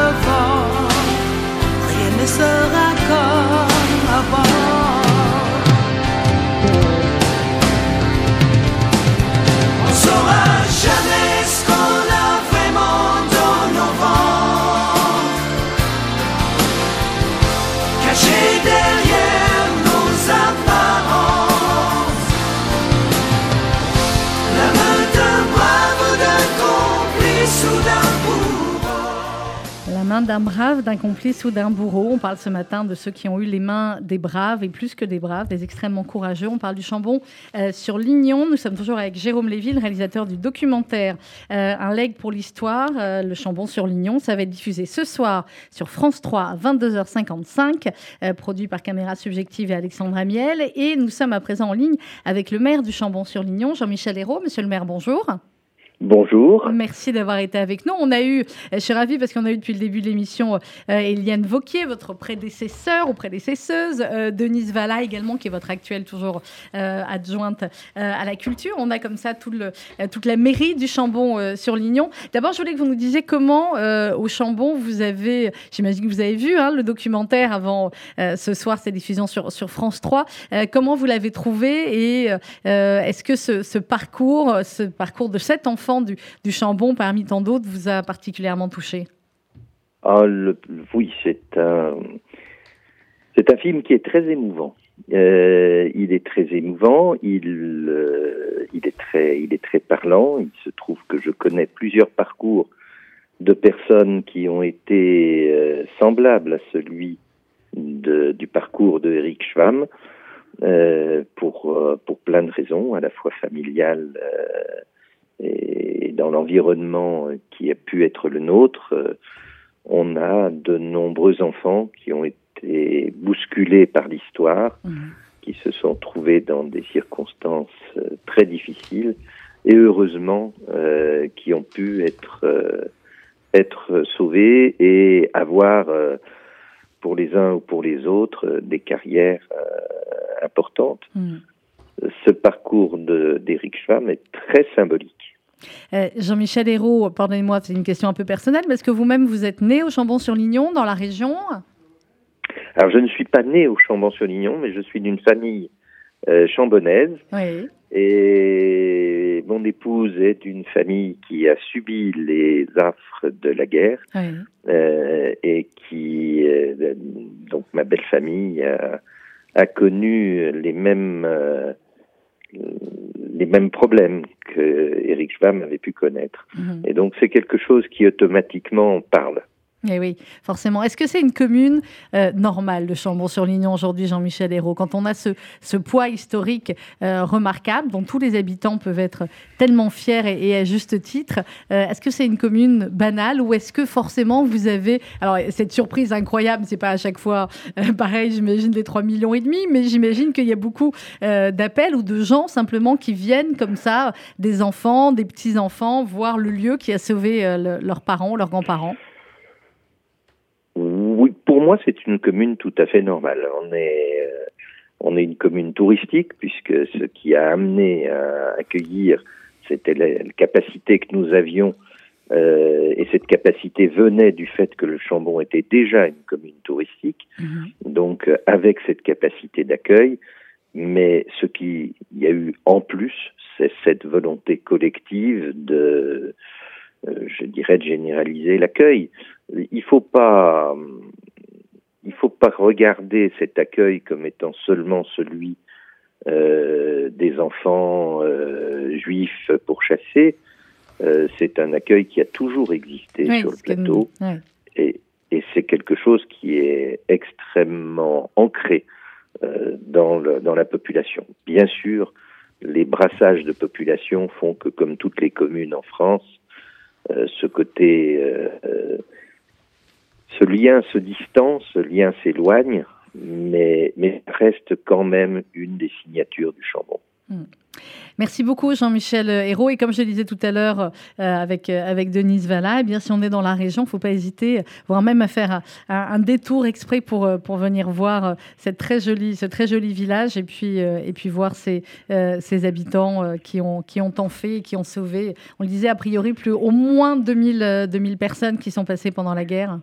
d'un brave, d'un complice ou d'un bourreau. On parle ce matin de ceux qui ont eu les mains des braves et plus que des braves, des extrêmement courageux. On parle du Chambon euh, sur Lignon. Nous sommes toujours avec Jérôme Lévy, le réalisateur du documentaire euh, Un leg pour l'histoire, euh, le Chambon sur Lignon. Ça va être diffusé ce soir sur France 3 à 22h55, euh, produit par Caméra Subjective et Alexandre Amiel. Et nous sommes à présent en ligne avec le maire du Chambon sur Lignon, Jean-Michel Hérault. Monsieur le maire, bonjour. Bonjour. Merci d'avoir été avec nous. On a eu, je suis ravie parce qu'on a eu depuis le début de l'émission euh, Eliane Vauquier, votre prédécesseur ou prédécesseuse, euh, Denise Valla également, qui est votre actuelle toujours euh, adjointe euh, à la culture. On a comme ça toute la mairie du Chambon sur Lignon. D'abord, je voulais que vous nous disiez comment au Chambon vous avez, j'imagine que vous avez vu hein, le documentaire avant ce soir, cette diffusion sur, France 3. Euh, comment vous l'avez trouvé et est-ce que ce, ce parcours, ce parcours de cet enfant du, Chambon, parmi tant d'autres, vous a particulièrement touché Ah, oui, c'est un, film qui est très émouvant. Euh, il est très émouvant, il, euh, il est très, il est très parlant. Il se trouve que je connais plusieurs parcours de personnes qui ont été euh, semblables à celui du parcours de Eric Schwamm pour pour plein de raisons, à la fois familiales et dans l'environnement qui a pu être le nôtre. euh, on a de nombreux enfants qui ont été bousculés par l'histoire, qui se sont trouvés dans des circonstances euh, très difficiles et heureusement euh, qui ont pu être euh, être sauvés et avoir euh, pour les uns ou pour les autres euh, des carrières euh, importantes. Mm. Ce parcours d'Éric Schwamm est très symbolique. Euh, Jean-Michel Hérault, pardonnez-moi, c'est une question un peu personnelle, mais est-ce que vous-même vous êtes né au Chambon-sur-Lignon, dans la région? Alors, je ne suis pas né au Chambon-sur-Lignon, mais je suis d'une famille euh, chambonnaise. Oui. Et mon épouse est d'une famille qui a subi les affres de la guerre oui. euh, et qui, donc ma belle famille, a, a connu les mêmes les mêmes problèmes que Eric Schwamm avait pu connaître. Mhm. Et donc c'est quelque chose qui automatiquement parle. Eh oui, forcément. Est-ce que c'est une commune euh, normale, le Chambon-sur-Lignon, aujourd'hui, Jean-Michel Hérault, quand on a ce, poids historique euh, remarquable, dont tous les habitants peuvent être tellement fiers et, à juste titre, euh, est-ce que c'est une commune banale ou est-ce que forcément vous avez... Alors, cette surprise incroyable, c'est pas à chaque fois pareil, j'imagine, des 3 millions et demi, mais j'imagine qu'il y a beaucoup d'appels ou de gens simplement qui viennent comme ça, des enfants, des petits-enfants, voir le lieu qui a sauvé le- leurs parents, leurs grands-parents. Moi, c'est une commune tout à fait normale. On est, euh, on est une commune touristique puisque ce qui a amené à accueillir, c'était la, la capacité que nous avions Euh, et cette capacité venait du fait que le Chambon était déjà une commune touristique, donc euh, avec cette capacité d'accueil. Mais ce qu'il y a eu en plus, c'est cette volonté collective de, euh, je dirais, de généraliser l'accueil. Il faut pas, il faut pas regarder cet accueil comme étant seulement celui euh, des enfants euh, juifs pourchassés. Euh, c'est un accueil qui a toujours existé Oui, sur le que plateau et, et c'est quelque chose qui est extrêmement ancré euh, dans, le- dans la population. Bien sûr, les brassages de population font que, comme toutes les communes en France, ce côté, ce lien se distance, ce lien s'éloigne, mais, reste quand même une des signatures du Chambon. Merci beaucoup Jean-Michel Hérault. Et comme je le disais tout à l'heure euh, avec, euh, avec Denise Valla, eh bien, si on est dans la région, il ne faut pas hésiter, voire même à faire un, détour exprès pour, euh, pour venir voir cette très jolie, ce très joli village et puis, et puis voir ces, ces habitants qui, ont, qui ont tant fait qui ont sauvé, on le disait a priori, plus au moins 2000, euh, 2000 personnes qui sont passées pendant la guerre.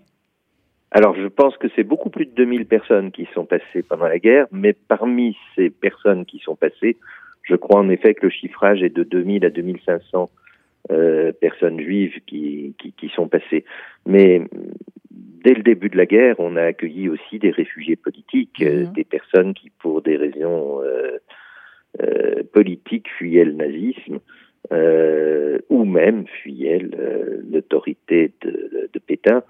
Alors, je pense que c'est beaucoup plus de 2000 personnes qui sont passées pendant la guerre, mais parmi ces personnes qui sont passées, je crois en effet que le chiffrage est de 2000 à 2500 euh, personnes juives qui, qui, qui sont passées. Mais dès le début de la guerre, on a accueilli aussi des réfugiés politiques, euh, des personnes qui, pour des raisons euh, euh, politiques, fuyaient le nazisme. euh, ou même fuyaient l'autorité de, de Pétain.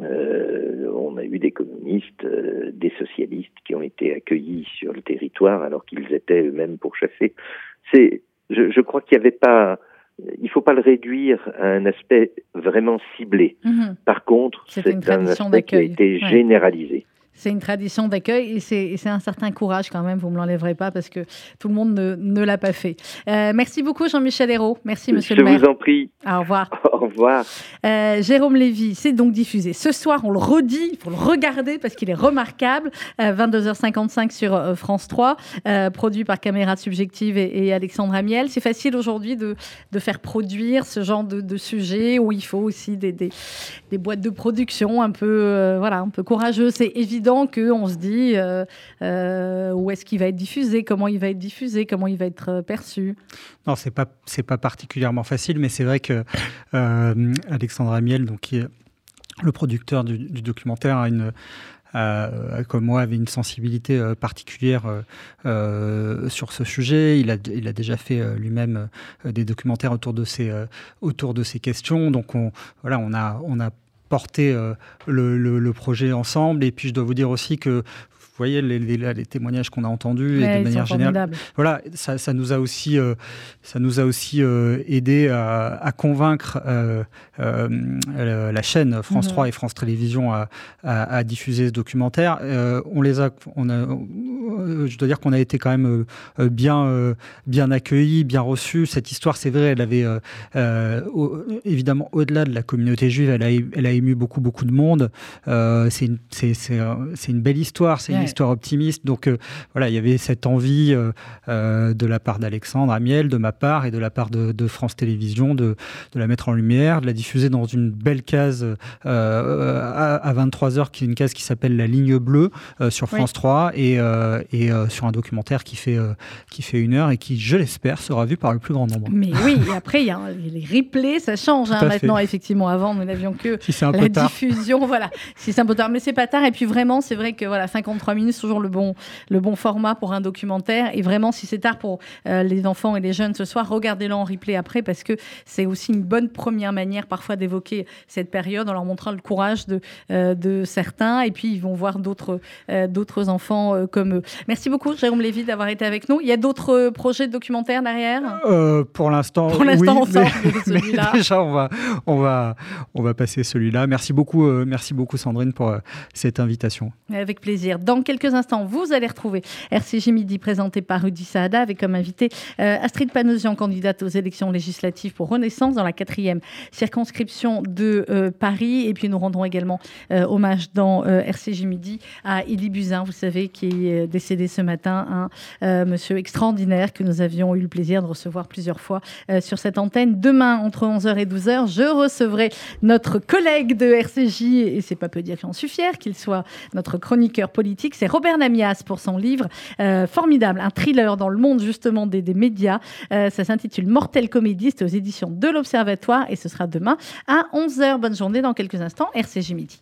Euh, on a eu des communistes, euh, des socialistes qui ont été accueillis sur le territoire alors qu'ils étaient eux-mêmes pourchassés. C'est, je, je crois qu'il n'y avait pas, il faut pas le réduire à un aspect vraiment ciblé. Mhm. Par contre, C'est un tradition aspect qui a d'accueil. été Ouais. généralisé. C'est une tradition d'accueil et c'est un certain courage quand même, vous ne me l'enlèverez pas parce que tout le monde ne, ne l'a pas fait. Euh, merci beaucoup Jean-Michel Hérault, merci monsieur je le maire. vous en prie. Au revoir. Au revoir. Euh, Jérôme Lévy, c'est donc diffusé. Ce soir, on le redit, il faut le regarder parce qu'il est remarquable. Euh, 22h55 sur euh, France 3, euh, produit par Caméra Subjective et, et Alexandre Amiel. C'est facile aujourd'hui de, de faire produire ce genre de, de sujet où il faut aussi des, des, des boîtes de production un peu, euh, voilà, un peu courageuses. C'est évident qu'on se dit euh, euh, où est-ce qu'il va être diffusé, comment il va être diffusé, comment il va être euh, perçu. Non, c'est pas pas particulièrement facile, mais c'est vrai que euh, Alexandre Amiel, donc qui est le producteur du, documentaire, a une euh, comme moi, avait une sensibilité euh, particulière euh, euh, sur ce sujet. Il a, il a déjà fait euh, lui-même euh, des documentaires autour de ces, euh, autour de ces questions. Donc, on, voilà, on a, on a porté euh, le, projet ensemble. Et puis, je dois vous dire aussi que voyez les, les- là, les témoignages qu'on a entendus Ouais, et de manière générale, voilà, ça, ça nous a aussi, euh, ça nous a aussi euh, aidé à, à convaincre euh, la- chaîne France Mhm. 3 et France Télévisions à, à- à diffuser ce documentaire. On les a, on a, je dois dire qu'on a été quand même bien, bien accueillis, bien reçus. Cette histoire, c'est vrai, elle avait au- évidemment au-delà de la communauté juive, elle a, elle a ému beaucoup, beaucoup de monde. C'est une, c'est, une belle histoire, c'est une Ouais. Histoire optimiste. Donc euh, voilà, il y avait cette envie euh, euh, de la part d'Alexandre Amiel, de ma part et de la part de, de France Télévisions de, de la mettre en lumière, de la diffuser dans une belle case à, à 23h, qui est une case qui s'appelle La Ligne Bleue sur Oui. France 3 et, et sur un documentaire qui fait, qui fait une heure et qui, je l'espère, sera vu par le plus grand nombre. Mais oui, et après, il y a un- les replays, ça change hein, fait. maintenant. Effectivement, avant, nous n'avions que Si la tard. diffusion. Voilà, si c'est un peu tard, mais c'est pas tard. Et puis vraiment, c'est vrai que voilà, 53 c'est toujours le bon, le bon format pour un documentaire. Et vraiment, si c'est tard pour euh, les enfants et les jeunes ce soir, regardez-le en replay après parce que c'est aussi une bonne première manière parfois d'évoquer cette période en leur montrant le courage de, euh, de certains. Et puis, ils vont voir d'autres euh, d'autres enfants comme eux. Merci beaucoup, Jérôme Lévy, d'avoir été avec nous. Il y a d'autres projets de documentaires derrière? Pour l'instant, Pour l'instant, oui, on mais- mais déjà, on va, on va, on va passer celui-là. Merci beaucoup, euh, merci beaucoup Sandrine pour euh, cette invitation. Avec plaisir. Dans quelques instants, vous allez retrouver RCJ Midi présenté par Rudy Saada avec comme invité Astrid Panosian, candidate aux élections législatives pour Renaissance dans la quatrième circonscription de Paris. Et puis nous rendrons également hommage dans RCJ Midi à Elie Buzyn, vous savez, qui est décédé ce matin, un monsieur extraordinaire que nous avions eu le plaisir de recevoir plusieurs fois sur cette antenne. Demain, entre 11h et 12h, je recevrai notre collègue de RCJ, et c'est pas peu dire que j'en suis fier qu'il soit notre chroniqueur politique, c'est Robert Namias pour son livre euh, formidable, un thriller dans le monde justement des, médias. Euh, ça s'intitule Mortel comédiste aux éditions de l'Observatoire et ce sera demain à 11h. Bonne journée dans quelques instants, RCJ Midi.